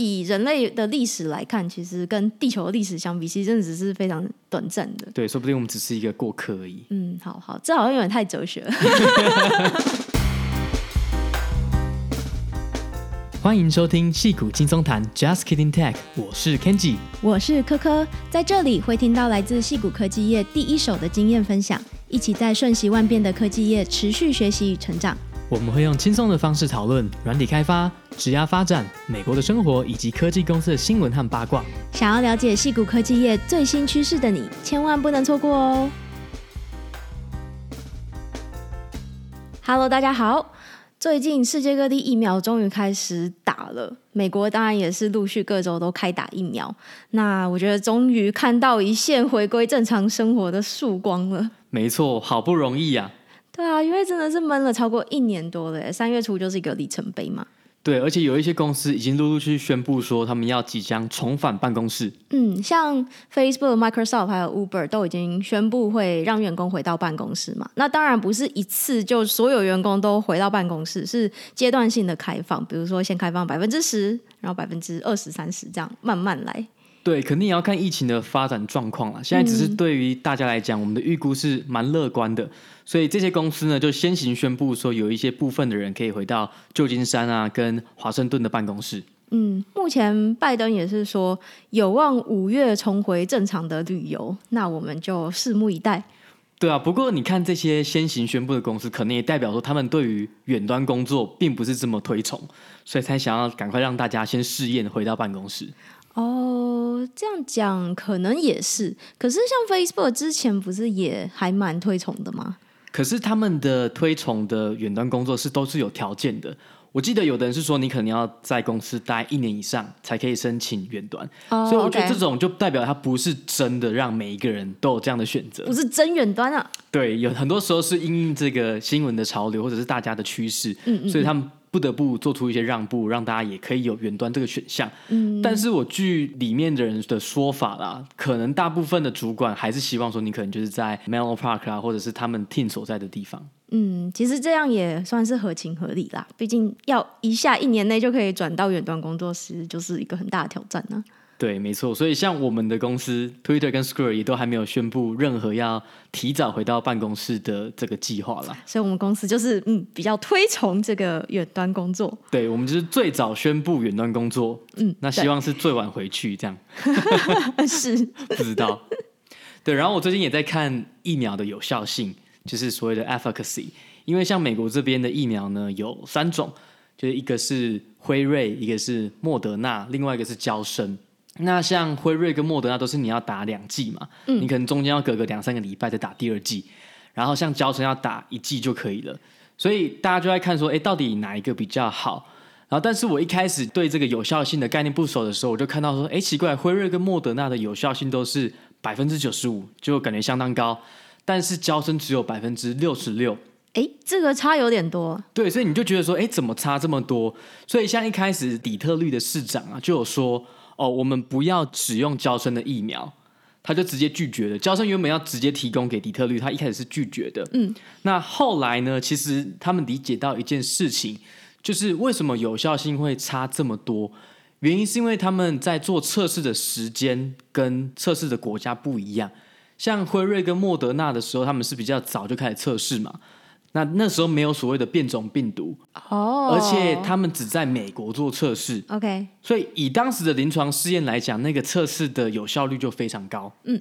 以人类的历史来看，其实跟地球的历史相比，其实真的只是非常短暂的。对，说不定我们只是一个过客而已。嗯，好好，这好像有点太哲学了。欢迎收听戏骨轻松谈，Just Kidding Tech，我是 Kenji，我是科科，在这里会听到来自戏骨科技业第一手的经验分享，一起在瞬息万变的科技业持续学习与成长。我们会用轻松的方式讨论软体开发、职涯发展、美国的生活以及科技公司的新闻和八卦。想要了解矽谷科技业最新趋势的你，千万不能错过哦！Hello，大家好。最近世界各地疫苗终于开始打了，美国当然也是陆续各州都开打疫苗。那我觉得终于看到一线回归正常生活的曙光了。没错，好不容易呀。对啊，因为真的是闷了超过一年多了，三月初就是一个里程碑嘛。对，而且有一些公司已经陆陆续续宣布说，他们要即将重返办公室。嗯，像 Facebook、Microsoft 还有 Uber 都已经宣布会让员工回到办公室嘛。那当然不是一次就所有员工都回到办公室，是阶段性的开放，比如说先开放百分之十，然后百分之二十、三十这样慢慢来。对，肯定也要看疫情的发展状况了。现在只是对于大家来讲，嗯、我们的预估是蛮乐观的。所以这些公司呢，就先行宣布说，有一些部分的人可以回到旧金山啊，跟华盛顿的办公室。嗯，目前拜登也是说有望五月重回正常的旅游，那我们就拭目以待。对啊，不过你看这些先行宣布的公司，可能也代表说他们对于远端工作并不是这么推崇，所以才想要赶快让大家先试验回到办公室。哦，这样讲可能也是。可是像 Facebook 之前不是也还蛮推崇的吗？可是他们的推崇的远端工作是都是有条件的。我记得有的人是说，你可能要在公司待一年以上才可以申请远端。Oh, 所以我觉得这种就代表它不是真的让每一个人都有这样的选择，不是真远端啊。对，有很多时候是因应这个新闻的潮流或者是大家的趋势，嗯嗯，所以他们。不得不做出一些让步，让大家也可以有远端这个选项。嗯，但是我据里面的人的说法啦，可能大部分的主管还是希望说，你可能就是在 Menlo Park 啊，或者是他们 team 所在的地方。嗯，其实这样也算是合情合理啦。毕竟要一下一年内就可以转到远端工作室，就是一个很大的挑战呢。对，没错，所以像我们的公司 Twitter 跟 Square 也都还没有宣布任何要提早回到办公室的这个计划啦。所以，我们公司就是嗯比较推崇这个远端工作。对，我们就是最早宣布远端工作，嗯，那希望是最晚回去这样。是 不知道。对，然后我最近也在看疫苗的有效性，就是所谓的 efficacy，因为像美国这边的疫苗呢有三种，就是一个是辉瑞，一个是莫德纳，另外一个是娇生。那像辉瑞跟莫德纳都是你要打两剂嘛，嗯，你可能中间要隔个两三个礼拜再打第二剂，然后像交生要打一剂就可以了，所以大家就在看说，哎，到底哪一个比较好？然后，但是我一开始对这个有效性的概念不熟的时候，我就看到说，哎，奇怪，辉瑞跟莫德纳的有效性都是百分之九十五，就感觉相当高，但是交生只有百分之六十六，哎，这个差有点多。对，所以你就觉得说，哎，怎么差这么多？所以像一开始底特律的市长啊，就有说。哦，我们不要只用交生的疫苗，他就直接拒绝了。交生原本要直接提供给底特律，他一开始是拒绝的。嗯，那后来呢？其实他们理解到一件事情，就是为什么有效性会差这么多？原因是因为他们在做测试的时间跟测试的国家不一样。像辉瑞跟莫德纳的时候，他们是比较早就开始测试嘛。那那时候没有所谓的变种病毒哦，而且他们只在美国做测试，OK，所以以当时的临床试验来讲，那个测试的有效率就非常高。嗯，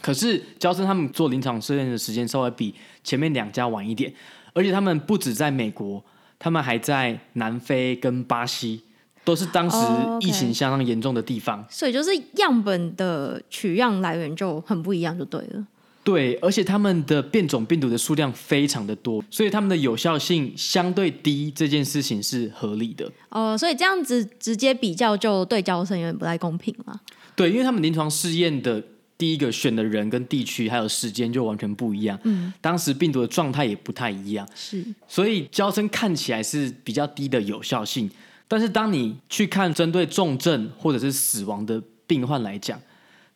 可是娇生他们做临床试验的时间稍微比前面两家晚一点，而且他们不止在美国，他们还在南非跟巴西，都是当时疫情相当严重的地方。Oh, okay. 所以就是样本的取样来源就很不一样，就对了。对，而且他们的变种病毒的数量非常的多，所以他们的有效性相对低，这件事情是合理的。哦，所以这样子直接比较就对交生有点不太公平了。对，因为他们临床试验的第一个选的人跟地区还有时间就完全不一样，嗯，当时病毒的状态也不太一样，是，所以交生看起来是比较低的有效性，但是当你去看针对重症或者是死亡的病患来讲，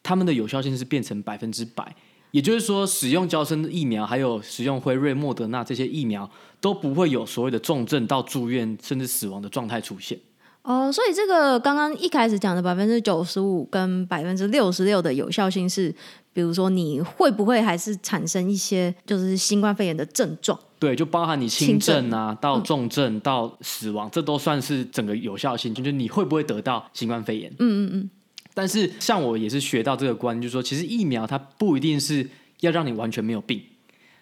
他们的有效性是变成百分之百。也就是说，使用娇生的疫苗，还有使用辉瑞、莫德纳这些疫苗，都不会有所谓的重症到住院甚至死亡的状态出现。哦，所以这个刚刚一开始讲的百分之九十五跟百分之六十六的有效性是，比如说你会不会还是产生一些就是新冠肺炎的症状？对，就包含你轻症啊，症到重症、嗯、到死亡，这都算是整个有效性，就是你会不会得到新冠肺炎？嗯嗯嗯。但是像我也是学到这个观念，就是说其实疫苗它不一定是要让你完全没有病。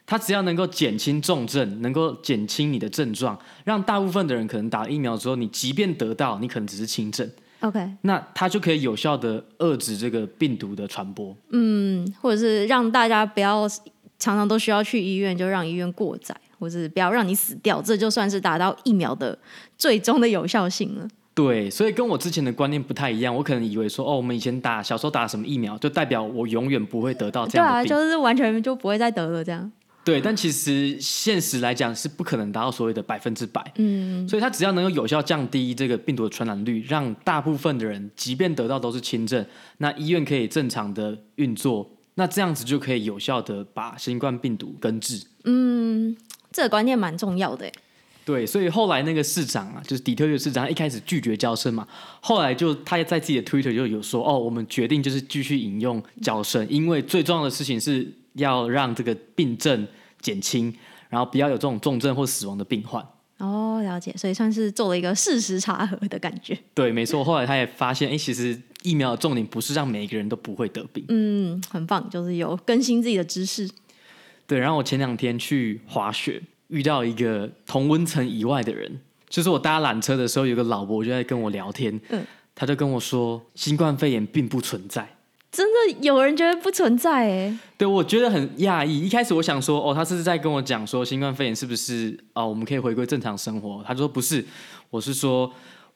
它只要能够减轻重症，能够减轻你的症状，让大部分的人可能打疫苗之后，你即便得到，你可能只是轻症。OK，那它就可以有效的遏制这个病毒的传播。嗯，或者是让大家不要常常都需要去医院，就让医院过载，或者是不要让你死掉，这就算是达到疫苗的最终的有效性了。对，所以跟我之前的观念不太一样，我可能以为说，哦，我们以前打小时候打什么疫苗，就代表我永远不会得到这样的病。对啊，就是完全就不会再得了这样。对，但其实现实来讲是不可能达到所谓的百分之百。嗯，所以它只要能够有效降低这个病毒的传染率，让大部分的人即便得到都是轻症，那医院可以正常的运作，那这样子就可以有效的把新冠病毒根治。嗯，这个观念蛮重要的。对，所以后来那个市长啊，就是底特律市长，一开始拒绝交生嘛，后来就他在自己的 Twitter 就有说，哦，我们决定就是继续引用交生，因为最重要的事情是。要让这个病症减轻，然后不要有这种重症或死亡的病患。哦，了解，所以算是做了一个事实查核的感觉。对，没错。后来他也发现，哎，其实疫苗的重点不是让每一个人都不会得病。嗯，很棒，就是有更新自己的知识。对，然后我前两天去滑雪，遇到一个同温层以外的人，就是我搭缆车的时候，有个老伯就在跟我聊天。嗯，他就跟我说，新冠肺炎并不存在。真的有人觉得不存在哎？对，我觉得很讶异。一开始我想说，哦，他是在跟我讲说新冠肺炎是不是哦，我们可以回归正常生活？他说不是，我是说，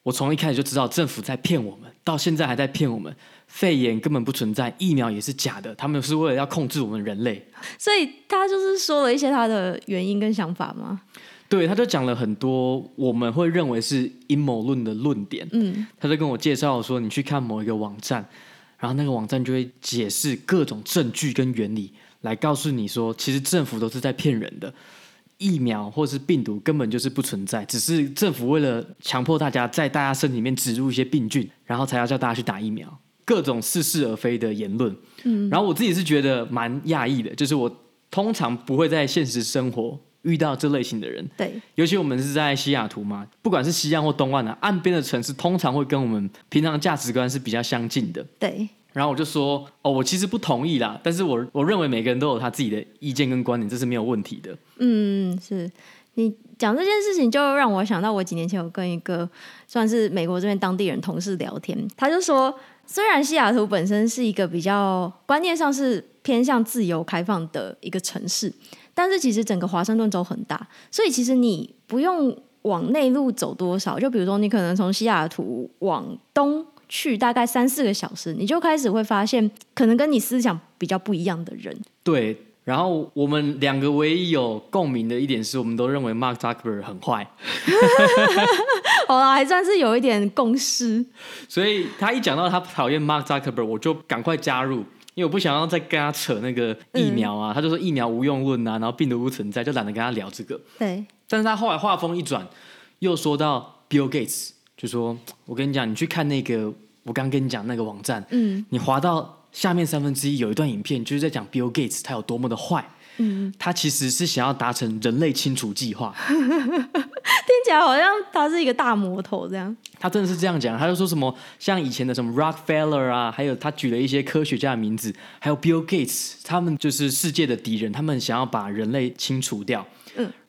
我从一开始就知道政府在骗我们，到现在还在骗我们，肺炎根本不存在，疫苗也是假的，他们是为了要控制我们人类。所以他就是说了一些他的原因跟想法吗？对，他就讲了很多我们会认为是阴谋论的论点。嗯，他就跟我介绍说，你去看某一个网站。然后那个网站就会解释各种证据跟原理，来告诉你说，其实政府都是在骗人的，疫苗或是病毒根本就是不存在，只是政府为了强迫大家在大家身体里面植入一些病菌，然后才要叫大家去打疫苗，各种似是而非的言论。嗯，然后我自己是觉得蛮讶异的，就是我通常不会在现实生活遇到这类型的人，对，尤其我们是在西雅图嘛，不管是西岸或东岸啊，岸边的城市通常会跟我们平常价值观是比较相近的，对。然后我就说，哦，我其实不同意啦，但是我我认为每个人都有他自己的意见跟观点，这是没有问题的。嗯，是你讲这件事情，就让我想到我几年前有跟一个算是美国这边当地人同事聊天，他就说，虽然西雅图本身是一个比较观念上是偏向自由开放的一个城市。但是其实整个华盛顿州很大，所以其实你不用往内陆走多少，就比如说你可能从西雅图往东去大概三四个小时，你就开始会发现可能跟你思想比较不一样的人。对，然后我们两个唯一有共鸣的一点是我们都认为 Mark Zuckerberg 很坏。好啦，还算是有一点共识。所以他一讲到他讨厌 Mark Zuckerberg，我就赶快加入。因为我不想要再跟他扯那个疫苗啊，嗯、他就说疫苗无用论啊，然后病毒不存在，就懒得跟他聊这个。对。但是他后来话锋一转，又说到 Bill Gates，就说：“我跟你讲，你去看那个我刚跟你讲那个网站，嗯，你滑到下面三分之一有一段影片，就是在讲 Bill Gates 他有多么的坏。”嗯，他其实是想要达成人类清除计划，听起来好像他是一个大魔头这样。他真的是这样讲，他就说什么像以前的什么 Rockefeller 啊，还有他举了一些科学家的名字，还有 Bill Gates，他们就是世界的敌人，他们想要把人类清除掉。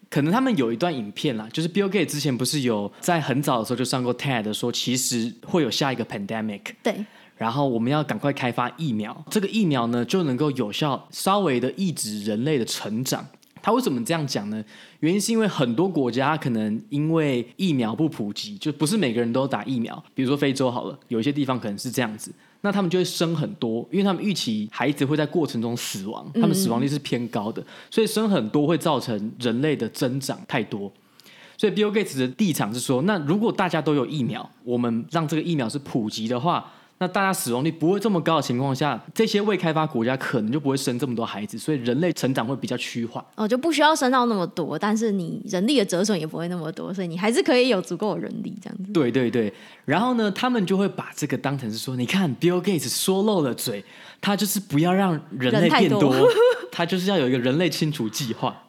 嗯，可能他们有一段影片啦，就是 Bill Gates 之前不是有在很早的时候就上过 TED 说，其实会有下一个 pandemic。对。然后我们要赶快开发疫苗，这个疫苗呢就能够有效稍微的抑制人类的成长。他为什么这样讲呢？原因是因为很多国家可能因为疫苗不普及，就不是每个人都打疫苗。比如说非洲好了，有一些地方可能是这样子，那他们就会生很多，因为他们预期孩子会在过程中死亡，他们死亡率是偏高的，所以生很多会造成人类的增长太多。所以 Bill Gates 的立场是说，那如果大家都有疫苗，我们让这个疫苗是普及的话。那大家死亡率不会这么高的情况下，这些未开发国家可能就不会生这么多孩子，所以人类成长会比较趋缓。哦，就不需要生到那么多，但是你人力的折损也不会那么多，所以你还是可以有足够的人力这样子。对对对，然后呢，他们就会把这个当成是说，你看 Bill Gates 说漏了嘴，他就是不要让人类变多，多他就是要有一个人类清除计划。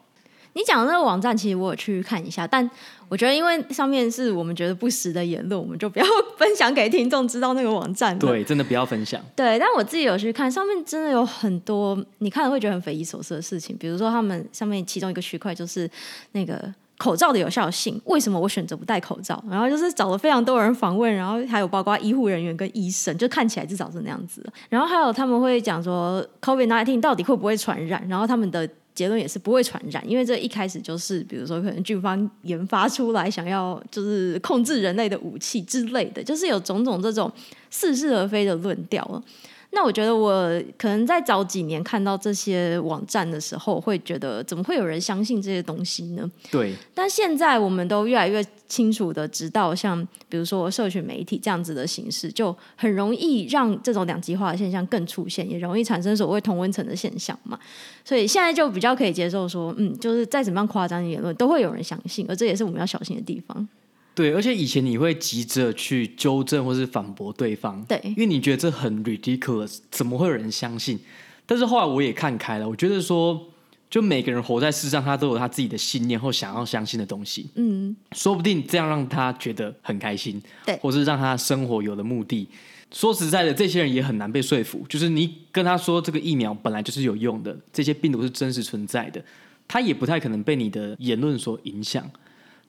你讲的那个网站，其实我有去看一下，但我觉得因为上面是我们觉得不实的言论，我们就不要分享给听众知道那个网站。对，真的不要分享。对，但我自己有去看，上面真的有很多你看了会觉得很匪夷所思的事情，比如说他们上面其中一个区块就是那个口罩的有效性，为什么我选择不戴口罩？然后就是找了非常多人访问，然后还有包括医护人员跟医生，就看起来至少是那样子。然后还有他们会讲说，COVID-19 到底会不会传染？然后他们的。结论也是不会传染，因为这一开始就是，比如说可能军方研发出来想要就是控制人类的武器之类的，就是有种种这种似是而非的论调了。那我觉得我可能在早几年看到这些网站的时候，会觉得怎么会有人相信这些东西呢？对。但现在我们都越来越清楚的知道，像比如说社群媒体这样子的形式，就很容易让这种两极化的现象更出现，也容易产生所谓同温层的现象嘛。所以现在就比较可以接受说，嗯，就是再怎么样夸张的言论，都会有人相信，而这也是我们要小心的地方。对，而且以前你会急着去纠正或是反驳对方，对，因为你觉得这很 ridiculous，怎么会有人相信？但是后来我也看开了，我觉得说，就每个人活在世上，他都有他自己的信念或想要相信的东西，嗯，说不定这样让他觉得很开心，对，或是让他生活有了目的。说实在的，这些人也很难被说服，就是你跟他说这个疫苗本来就是有用的，这些病毒是真实存在的，他也不太可能被你的言论所影响，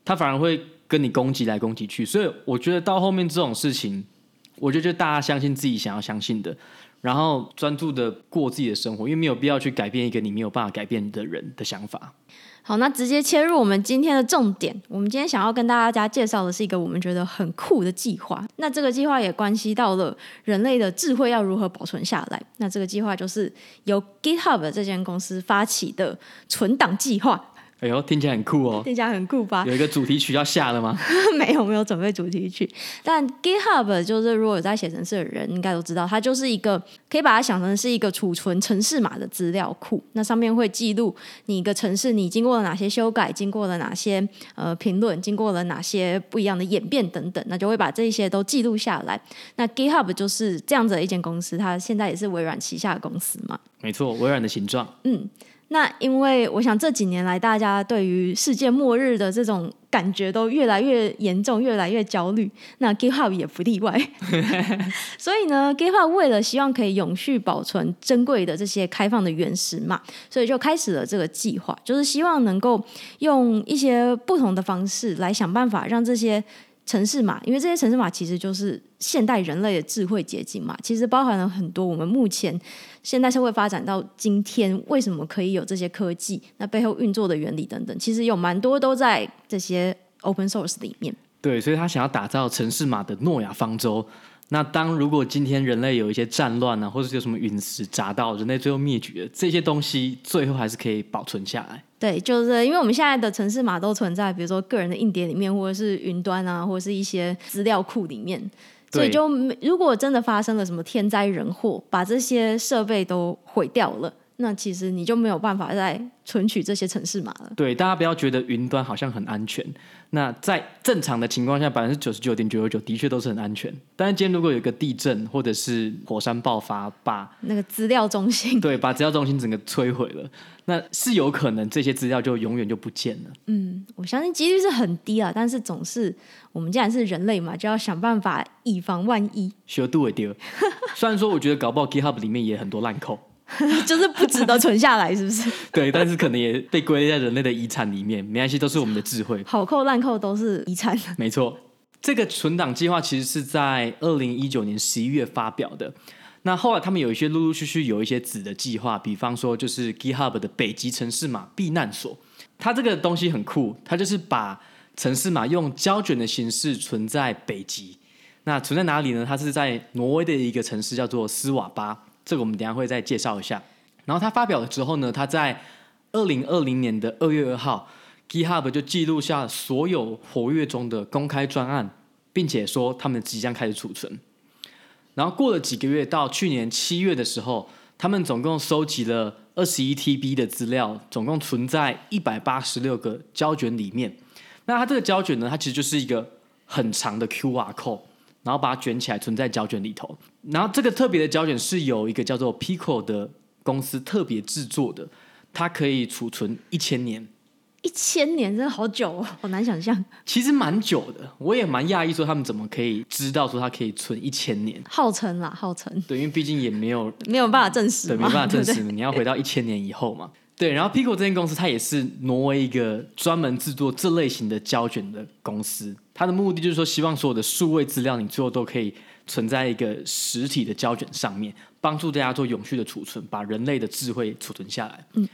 他反而会。跟你攻击来攻击去，所以我觉得到后面这种事情，我觉得就大家相信自己想要相信的，然后专注的过自己的生活，因为没有必要去改变一个你没有办法改变的人的想法。好，那直接切入我们今天的重点。我们今天想要跟大家介绍的是一个我们觉得很酷的计划。那这个计划也关系到了人类的智慧要如何保存下来。那这个计划就是由 GitHub 这间公司发起的存档计划。哎呦，听起来很酷哦！听起来很酷吧？有一个主题曲要下了吗？没有，没有准备主题曲。但 GitHub 就是如果有在写程式的人应该都知道，它就是一个可以把它想成是一个储存程式码的资料库。那上面会记录你一个程式，你经过了哪些修改，经过了哪些呃评论，经过了哪些不一样的演变等等，那就会把这些都记录下来。那 GitHub 就是这样子的一间公司，它现在也是微软旗下的公司嘛？没错，微软的形状。嗯。那因为我想这几年来，大家对于世界末日的这种感觉都越来越严重，越来越焦虑。那 GitHub 也不例外。所以呢，GitHub 为了希望可以永续保存珍贵的这些开放的原始码，所以就开始了这个计划，就是希望能够用一些不同的方式来想办法让这些。城市码，因为这些城市码其实就是现代人类的智慧结晶嘛，其实包含了很多我们目前现代社会发展到今天，为什么可以有这些科技，那背后运作的原理等等，其实有蛮多都在这些 open source 里面。对，所以他想要打造城市码的诺亚方舟。那当如果今天人类有一些战乱啊，或者是有什么陨石砸到，人类最后灭绝，这些东西最后还是可以保存下来。对，就是因为我们现在的城市码都存在，比如说个人的硬碟里面，或者是云端啊，或者是一些资料库里面，所以就如果真的发生了什么天灾人祸，把这些设备都毁掉了。那其实你就没有办法再存取这些城市码了。对，大家不要觉得云端好像很安全。那在正常的情况下，百分之九十九点九九九的确都是很安全。但是今天如果有一个地震或者是火山爆发，把那个资料中心，对，把资料中心整个摧毁了，那是有可能这些资料就永远就不见了。嗯，我相信几率是很低啊，但是总是我们既然是人类嘛，就要想办法以防万一。学度会丢。虽然说，我觉得搞不好 GitHub 里面也很多烂扣。就是不值得存下来，是不是？对，但是可能也被归类在人类的遗产里面，没关系，都是我们的智慧。好扣烂扣都是遗产。没错，这个存档计划其实是在二零一九年十一月发表的。那后来他们有一些陆陆续续有一些子的计划，比方说就是 GitHub 的北极城市码避难所。它这个东西很酷，它就是把城市码用胶卷的形式存在北极。那存在哪里呢？它是在挪威的一个城市叫做斯瓦巴。这个我们等下会再介绍一下。然后他发表了之后呢，他在二零二零年的二月二号，GitHub 就记录下所有活跃中的公开专案，并且说他们即将开始储存。然后过了几个月，到去年七月的时候，他们总共收集了二十一 TB 的资料，总共存在一百八十六个胶卷里面。那它这个胶卷呢，它其实就是一个很长的 QR code，然后把它卷起来存在胶卷里头。然后这个特别的胶卷是由一个叫做 Pico 的公司特别制作的，它可以储存一千年。一千年真的好久哦，好难想象。其实蛮久的，我也蛮讶异，说他们怎么可以知道说它可以存一千年？号称啦，号称。对，因为毕竟也没有没有办法证实，对，没办法证实，你要回到一千年以后嘛。对，然后 Pico 这间公司，它也是挪威一个专门制作这类型的胶卷的公司。它的目的就是说，希望所有的数位资料，你最后都可以存在一个实体的胶卷上面，帮助大家做永续的储存，把人类的智慧储存下来。嗯。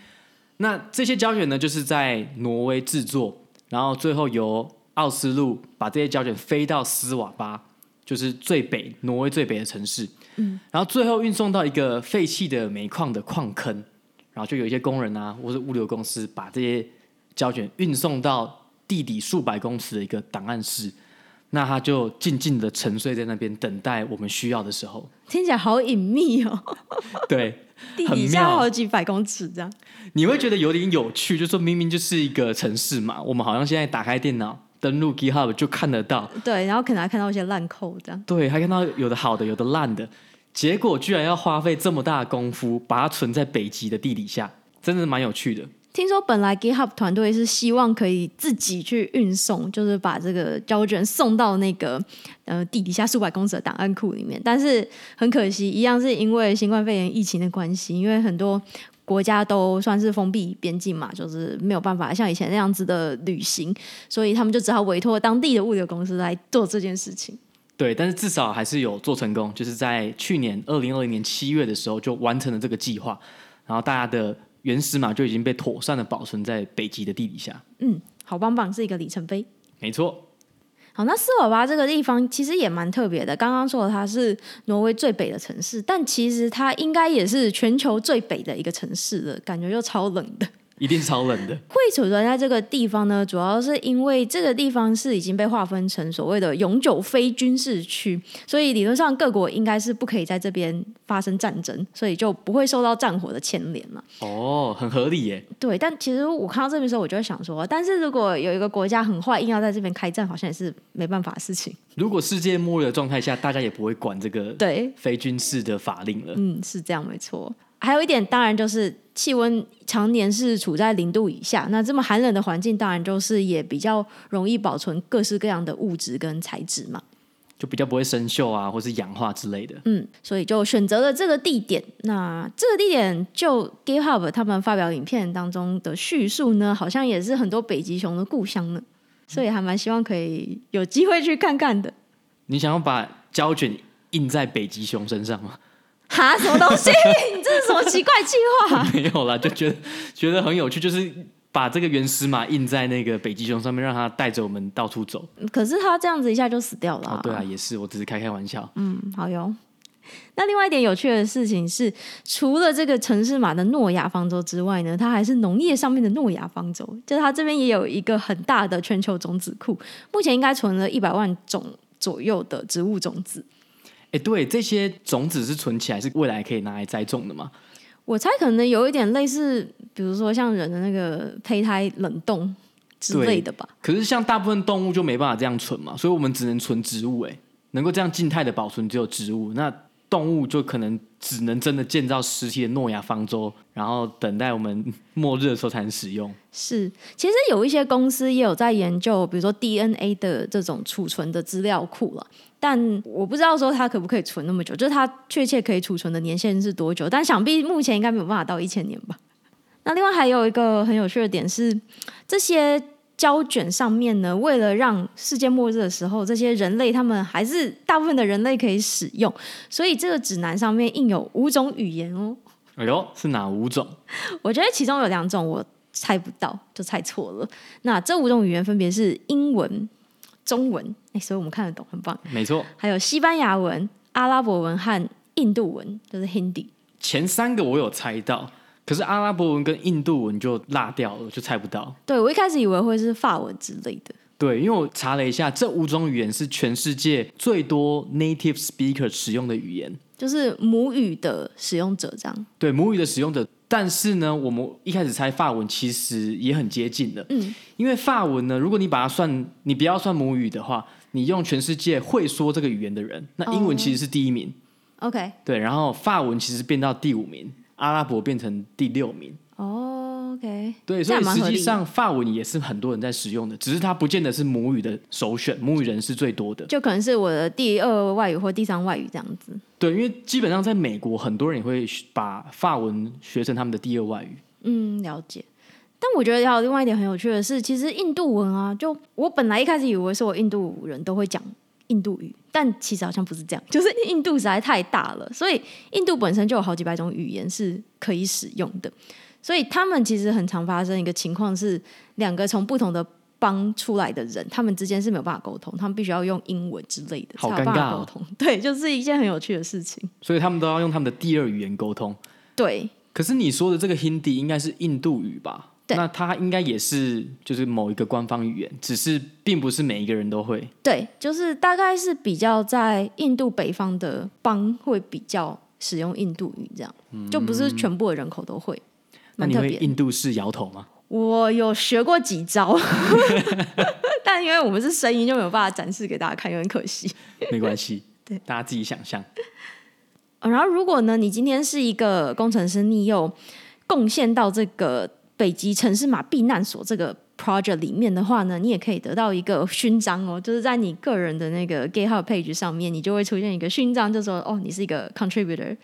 那这些胶卷呢，就是在挪威制作，然后最后由奥斯陆把这些胶卷飞到斯瓦巴，就是最北挪威最北的城市，嗯，然后最后运送到一个废弃的煤矿的矿坑，然后就有一些工人啊，或是物流公司把这些胶卷运送到地底数百公尺的一个档案室，那他就静静的沉睡在那边，等待我们需要的时候。听起来好隐秘哦。对。地底下好几百公尺这样，你会觉得有点有趣，就说明明就是一个城市嘛，我们好像现在打开电脑登录 GitHub 就看得到，对，然后可能还看到一些烂 code 这样，对，还看到有的好的，有的烂的，结果居然要花费这么大的功夫把它存在北极的地底下，真的蛮有趣的。听说本来 GitHub 团队是希望可以自己去运送，就是把这个胶卷送到那个呃地底下数百公尺的档案库里面，但是很可惜，一样是因为新冠肺炎疫情的关系，因为很多国家都算是封闭边境嘛，就是没有办法像以前那样子的旅行，所以他们就只好委托当地的物流公司来做这件事情。对，但是至少还是有做成功，就是在去年二零二零年七月的时候就完成了这个计划，然后大家的。原始码就已经被妥善的保存在北极的地底下。嗯，好棒棒，是一个里程碑。没错。好，那斯瓦巴这个地方其实也蛮特别的。刚刚说的它是挪威最北的城市，但其实它应该也是全球最北的一个城市了，感觉又超冷的。一定超冷的。会储存在这个地方呢，主要是因为这个地方是已经被划分成所谓的永久非军事区，所以理论上各国应该是不可以在这边发生战争，所以就不会受到战火的牵连了。哦，很合理耶。对，但其实我看到这边的时候，我就会想说，但是如果有一个国家很坏，硬要在这边开战，好像也是没办法的事情。如果世界末日的状态下，大家也不会管这个对非军事的法令了。嗯，是这样，没错。还有一点，当然就是气温常年是处在零度以下，那这么寒冷的环境，当然就是也比较容易保存各式各样的物质跟材质嘛，就比较不会生锈啊，或是氧化之类的。嗯，所以就选择了这个地点。那这个地点就 GitHub 他们发表影片当中的叙述呢，好像也是很多北极熊的故乡呢，所以还蛮希望可以有机会去看看的。你想要把胶卷印在北极熊身上吗？哈，什么东西？你这是什么奇怪计划？没有啦，就觉得觉得很有趣，就是把这个原始码印在那个北极熊上面，让它带着我们到处走。可是它这样子一下就死掉了。哦，对啊，也是，我只是开开玩笑。嗯，好哟。那另外一点有趣的事情是，除了这个城市码的诺亚方舟之外呢，它还是农业上面的诺亚方舟，就是它这边也有一个很大的全球种子库，目前应该存了一百万种左右的植物种子。哎，对，这些种子是存起来，是未来可以拿来栽种的吗？我猜可能有一点类似，比如说像人的那个胚胎冷冻之类的吧。可是像大部分动物就没办法这样存嘛，所以我们只能存植物。哎，能够这样静态的保存只有植物，那动物就可能只能真的建造实体的诺亚方舟，然后等待我们 末日的时候才能使用。是，其实有一些公司也有在研究，比如说 DNA 的这种储存的资料库了。但我不知道说它可不可以存那么久，就是它确切可以储存的年限是多久？但想必目前应该没有办法到一千年吧。那另外还有一个很有趣的点是，这些胶卷上面呢，为了让世界末日的时候，这些人类他们还是大部分的人类可以使用，所以这个指南上面印有五种语言哦。哎呦，是哪五种？我觉得其中有两种我猜不到，就猜错了。那这五种语言分别是英文。中文，哎，所以我们看得懂，很棒。没错，还有西班牙文、阿拉伯文和印度文，就是 Hindi。前三个我有猜到，可是阿拉伯文跟印度文就落掉了，就猜不到。对，我一开始以为会是法文之类的。对，因为我查了一下，这五种语言是全世界最多 native speaker 使用的语言，就是母语的使用者这样。对，母语的使用者。但是呢，我们一开始猜法文其实也很接近的。嗯，因为法文呢，如果你把它算，你不要算母语的话，你用全世界会说这个语言的人，那英文其实是第一名。Oh. OK。对，然后法文其实变到第五名，阿拉伯变成第六名。哦。OK，对，所以实际上法文也是很多人在使用的，只是它不见得是母语的首选，母语人是最多的，就可能是我的第二外语或第三外语这样子。对，因为基本上在美国，很多人也会把法文学成他们的第二外语。嗯，了解。但我觉得还有另外一点很有趣的是，其实印度文啊，就我本来一开始以为是我印度人都会讲印度语，但其实好像不是这样，就是印度实在太大了，所以印度本身就有好几百种语言是可以使用的。所以他们其实很常发生一个情况是，两个从不同的邦出来的人，他们之间是没有办法沟通，他们必须要用英文之类的才有办法沟通。对，就是一件很有趣的事情。所以他们都要用他们的第二语言沟通。对。可是你说的这个 Hindi 应该是印度语吧？对。那它应该也是就是某一个官方语言，只是并不是每一个人都会。对，就是大概是比较在印度北方的邦会比较使用印度语，这样、嗯、就不是全部的人口都会。那你会印度式摇头吗？我有学过几招，但因为我们是声音，就没有办法展示给大家看，有点可惜。没关系，对，大家自己想象。然后，如果呢，你今天是一个工程师，你有贡献到这个北极城市码避难所这个 project 里面的话呢，你也可以得到一个勋章哦，就是在你个人的那个 GitHub page 上面，你就会出现一个勋章，就说哦，你是一个 contributor。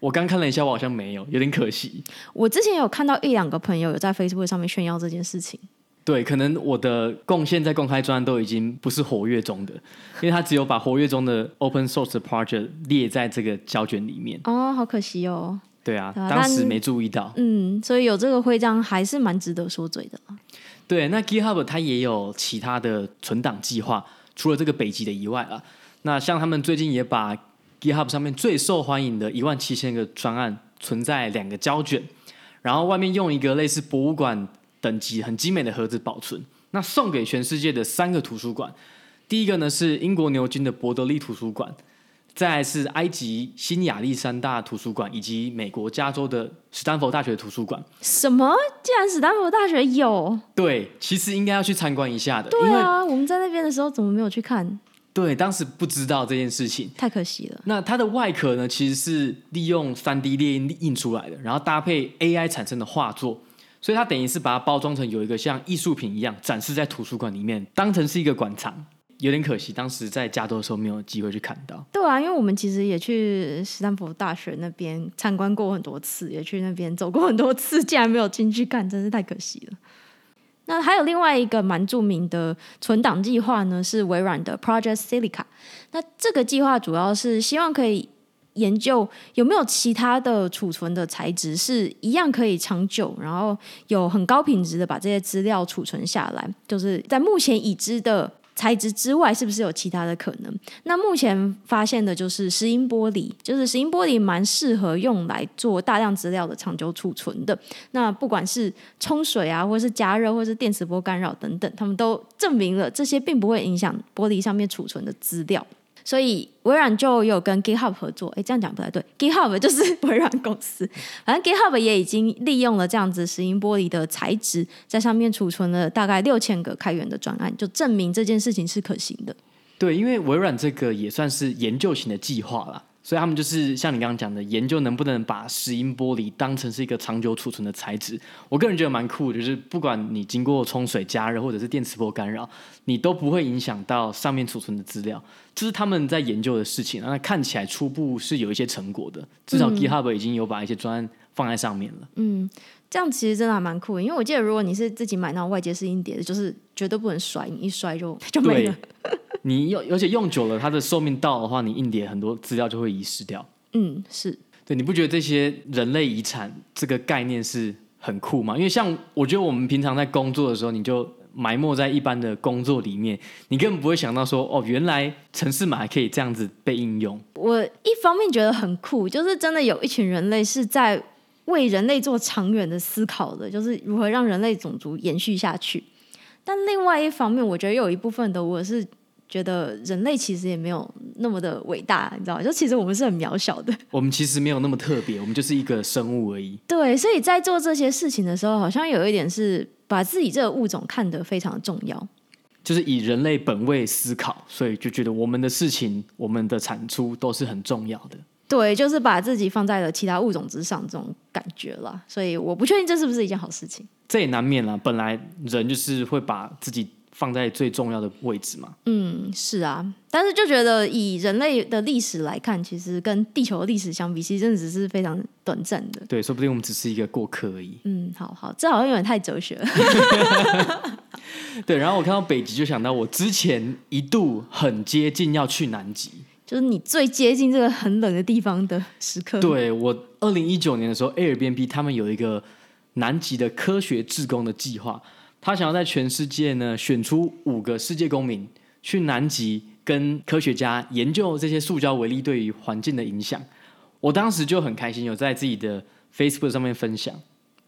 我刚看了一下，我好像没有，有点可惜。我之前有看到一两个朋友有在 Facebook 上面炫耀这件事情。对，可能我的贡献在公开专都已经不是活跃中的，因为他只有把活跃中的 Open Source Project 列在这个胶卷里面。哦，好可惜哦。对啊，当时没注意到。嗯，所以有这个徽章还是蛮值得说嘴的。对，那 GitHub 它也有其他的存档计划，除了这个北极的以外啊，那像他们最近也把 GitHub 上面最受欢迎的一万七千个专案存在两个胶卷，然后外面用一个类似博物馆等级很精美的盒子保存。那送给全世界的三个图书馆，第一个呢是英国牛津的伯德利图书馆，再来是埃及新亚历山大图书馆，以及美国加州的史丹佛大学图书馆。什么？竟然史丹佛大学有？对，其实应该要去参观一下的。对啊，我们在那边的时候怎么没有去看？对，当时不知道这件事情，太可惜了。那它的外壳呢，其实是利用三 D 列印印出来的，然后搭配 AI 产生的画作，所以它等于是把它包装成有一个像艺术品一样展示在图书馆里面，当成是一个馆藏。有点可惜，当时在加州的时候没有机会去看到。对啊，因为我们其实也去斯坦福大学那边参观过很多次，也去那边走过很多次，竟然没有进去看，真是太可惜了。那还有另外一个蛮著名的存档计划呢，是微软的 Project Silica。那这个计划主要是希望可以研究有没有其他的储存的材质是一样可以长久，然后有很高品质的把这些资料储存下来，就是在目前已知的。材质之外，是不是有其他的可能？那目前发现的就是石英玻璃，就是石英玻璃蛮适合用来做大量资料的长久储存的。那不管是冲水啊，或是加热，或是电磁波干扰等等，他们都证明了这些并不会影响玻璃上面储存的资料。所以微软就有跟 GitHub 合作，哎，这样讲不太对，GitHub 就是微软公司，反正 GitHub 也已经利用了这样子石英玻璃的材质，在上面储存了大概六千个开源的专案，就证明这件事情是可行的。对，因为微软这个也算是研究型的计划啦。所以他们就是像你刚刚讲的，研究能不能把石英玻璃当成是一个长久储存的材质。我个人觉得蛮酷的，就是不管你经过冲水加热或者是电磁波干扰，你都不会影响到上面储存的资料。这是他们在研究的事情，那看起来初步是有一些成果的。至少 GitHub 已经有把一些专案放在上面了。嗯，这样其实真的还蛮酷的，因为我记得如果你是自己买那种外接式硬碟的，就是绝对不能摔，你一摔就就没了。你用，而且用久了，它的寿命到的话，你硬碟很多资料就会遗失掉。嗯，是对。你不觉得这些人类遗产这个概念是很酷吗？因为像我觉得我们平常在工作的时候，你就埋没在一般的工作里面，你根本不会想到说，哦，原来城市码还可以这样子被应用。我一方面觉得很酷，就是真的有一群人类是在为人类做长远的思考的，就是如何让人类种族延续下去。但另外一方面，我觉得有一部分的我是觉得人类其实也没有那么的伟大，你知道吗？就其实我们是很渺小的。我们其实没有那么特别，我们就是一个生物而已。对，所以在做这些事情的时候，好像有一点是把自己这个物种看得非常重要。就是以人类本位思考，所以就觉得我们的事情、我们的产出都是很重要的。对，就是把自己放在了其他物种之上，这种感觉了。所以我不确定这是不是一件好事情。这也难免了，本来人就是会把自己放在最重要的位置嘛。嗯，是啊。但是就觉得以人类的历史来看，其实跟地球的历史相比，其实真的只是非常短暂的。对，说不定我们只是一个过客而已。嗯，好好，这好像有点太哲学了。对，然后我看到北极，就想到我之前一度很接近要去南极。就是你最接近这个很冷的地方的时刻。对，我二零一九年的时候，Airbnb 他们有一个南极的科学志工的计划，他想要在全世界呢选出五个世界公民去南极跟科学家研究这些塑胶微粒对于环境的影响。我当时就很开心，有在自己的 Facebook 上面分享，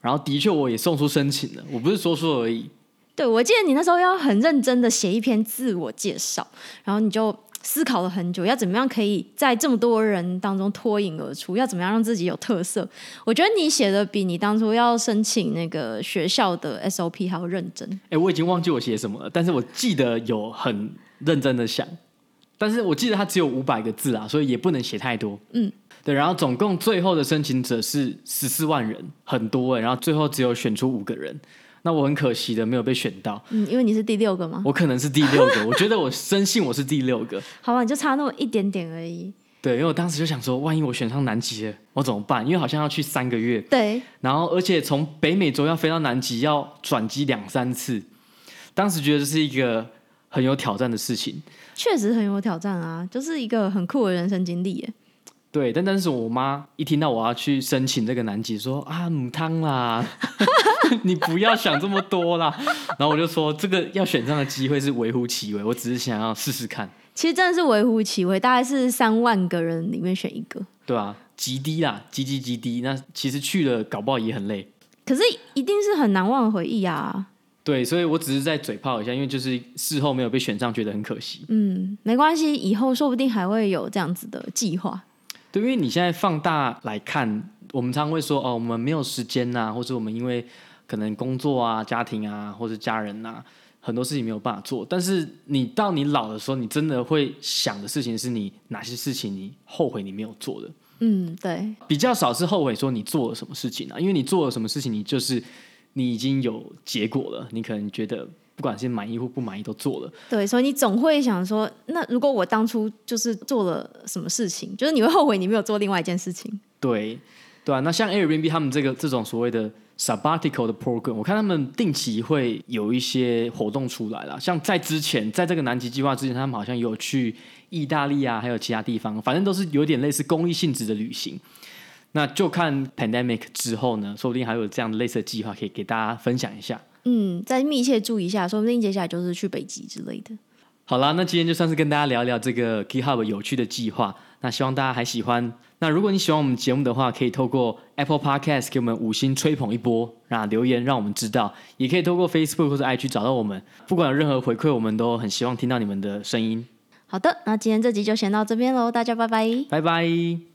然后的确我也送出申请了，我不是说说而已。对，我记得你那时候要很认真的写一篇自我介绍，然后你就。思考了很久，要怎么样可以在这么多人当中脱颖而出？要怎么样让自己有特色？我觉得你写的比你当初要申请那个学校的 SOP 还要认真。哎、欸，我已经忘记我写什么了，但是我记得有很认真的想。但是我记得它只有五百个字啊，所以也不能写太多。嗯，对。然后总共最后的申请者是十四万人，很多哎、欸。然后最后只有选出五个人。那我很可惜的没有被选到，嗯，因为你是第六个吗？我可能是第六个，我觉得我深信我是第六个。好吧，你就差那么一点点而已。对，因为我当时就想说，万一我选上南极了，我怎么办？因为好像要去三个月。对。然后，而且从北美洲要飞到南极要转机两三次，当时觉得这是一个很有挑战的事情。确实很有挑战啊，就是一个很酷的人生经历耶。对，但但是我妈一听到我要去申请这个南极，说啊母汤啦，你不要想这么多啦。然后我就说，这个要选上的机会是微乎其微，我只是想要试试看。其实真的是微乎其微，大概是三万个人里面选一个。对啊，极低啦，极极极低。那其实去了，搞不好也很累。可是一定是很难忘的回忆啊。对，所以我只是在嘴炮一下，因为就是事后没有被选上，觉得很可惜。嗯，没关系，以后说不定还会有这样子的计划。对，因为你现在放大来看，我们常常会说哦，我们没有时间呐、啊，或者我们因为可能工作啊、家庭啊，或者家人呐、啊，很多事情没有办法做。但是你到你老的时候，你真的会想的事情是你哪些事情你后悔你没有做的？嗯，对，比较少是后悔说你做了什么事情啊，因为你做了什么事情，你就是你已经有结果了，你可能觉得。不管是满意或不满意，都做了。对，所以你总会想说，那如果我当初就是做了什么事情，就是你会后悔你没有做另外一件事情。对，对啊。那像 Airbnb 他们这个这种所谓的 sabbatical 的 program，我看他们定期会有一些活动出来了。像在之前，在这个南极计划之前，他们好像有去意大利啊，还有其他地方，反正都是有点类似公益性质的旅行。那就看 pandemic 之后呢，说不定还有这样的类似的计划可以给大家分享一下。嗯，再密切注意一下，说不定接下来就是去北极之类的。好啦，那今天就算是跟大家聊聊这个 GitHub 有趣的计划。那希望大家还喜欢。那如果你喜欢我们节目的话，可以透过 Apple Podcast 给我们五星吹捧一波，那留言让我们知道。也可以透过 Facebook 或者 IG 找到我们。不管有任何回馈，我们都很希望听到你们的声音。好的，那今天这集就先到这边喽，大家拜拜，拜拜。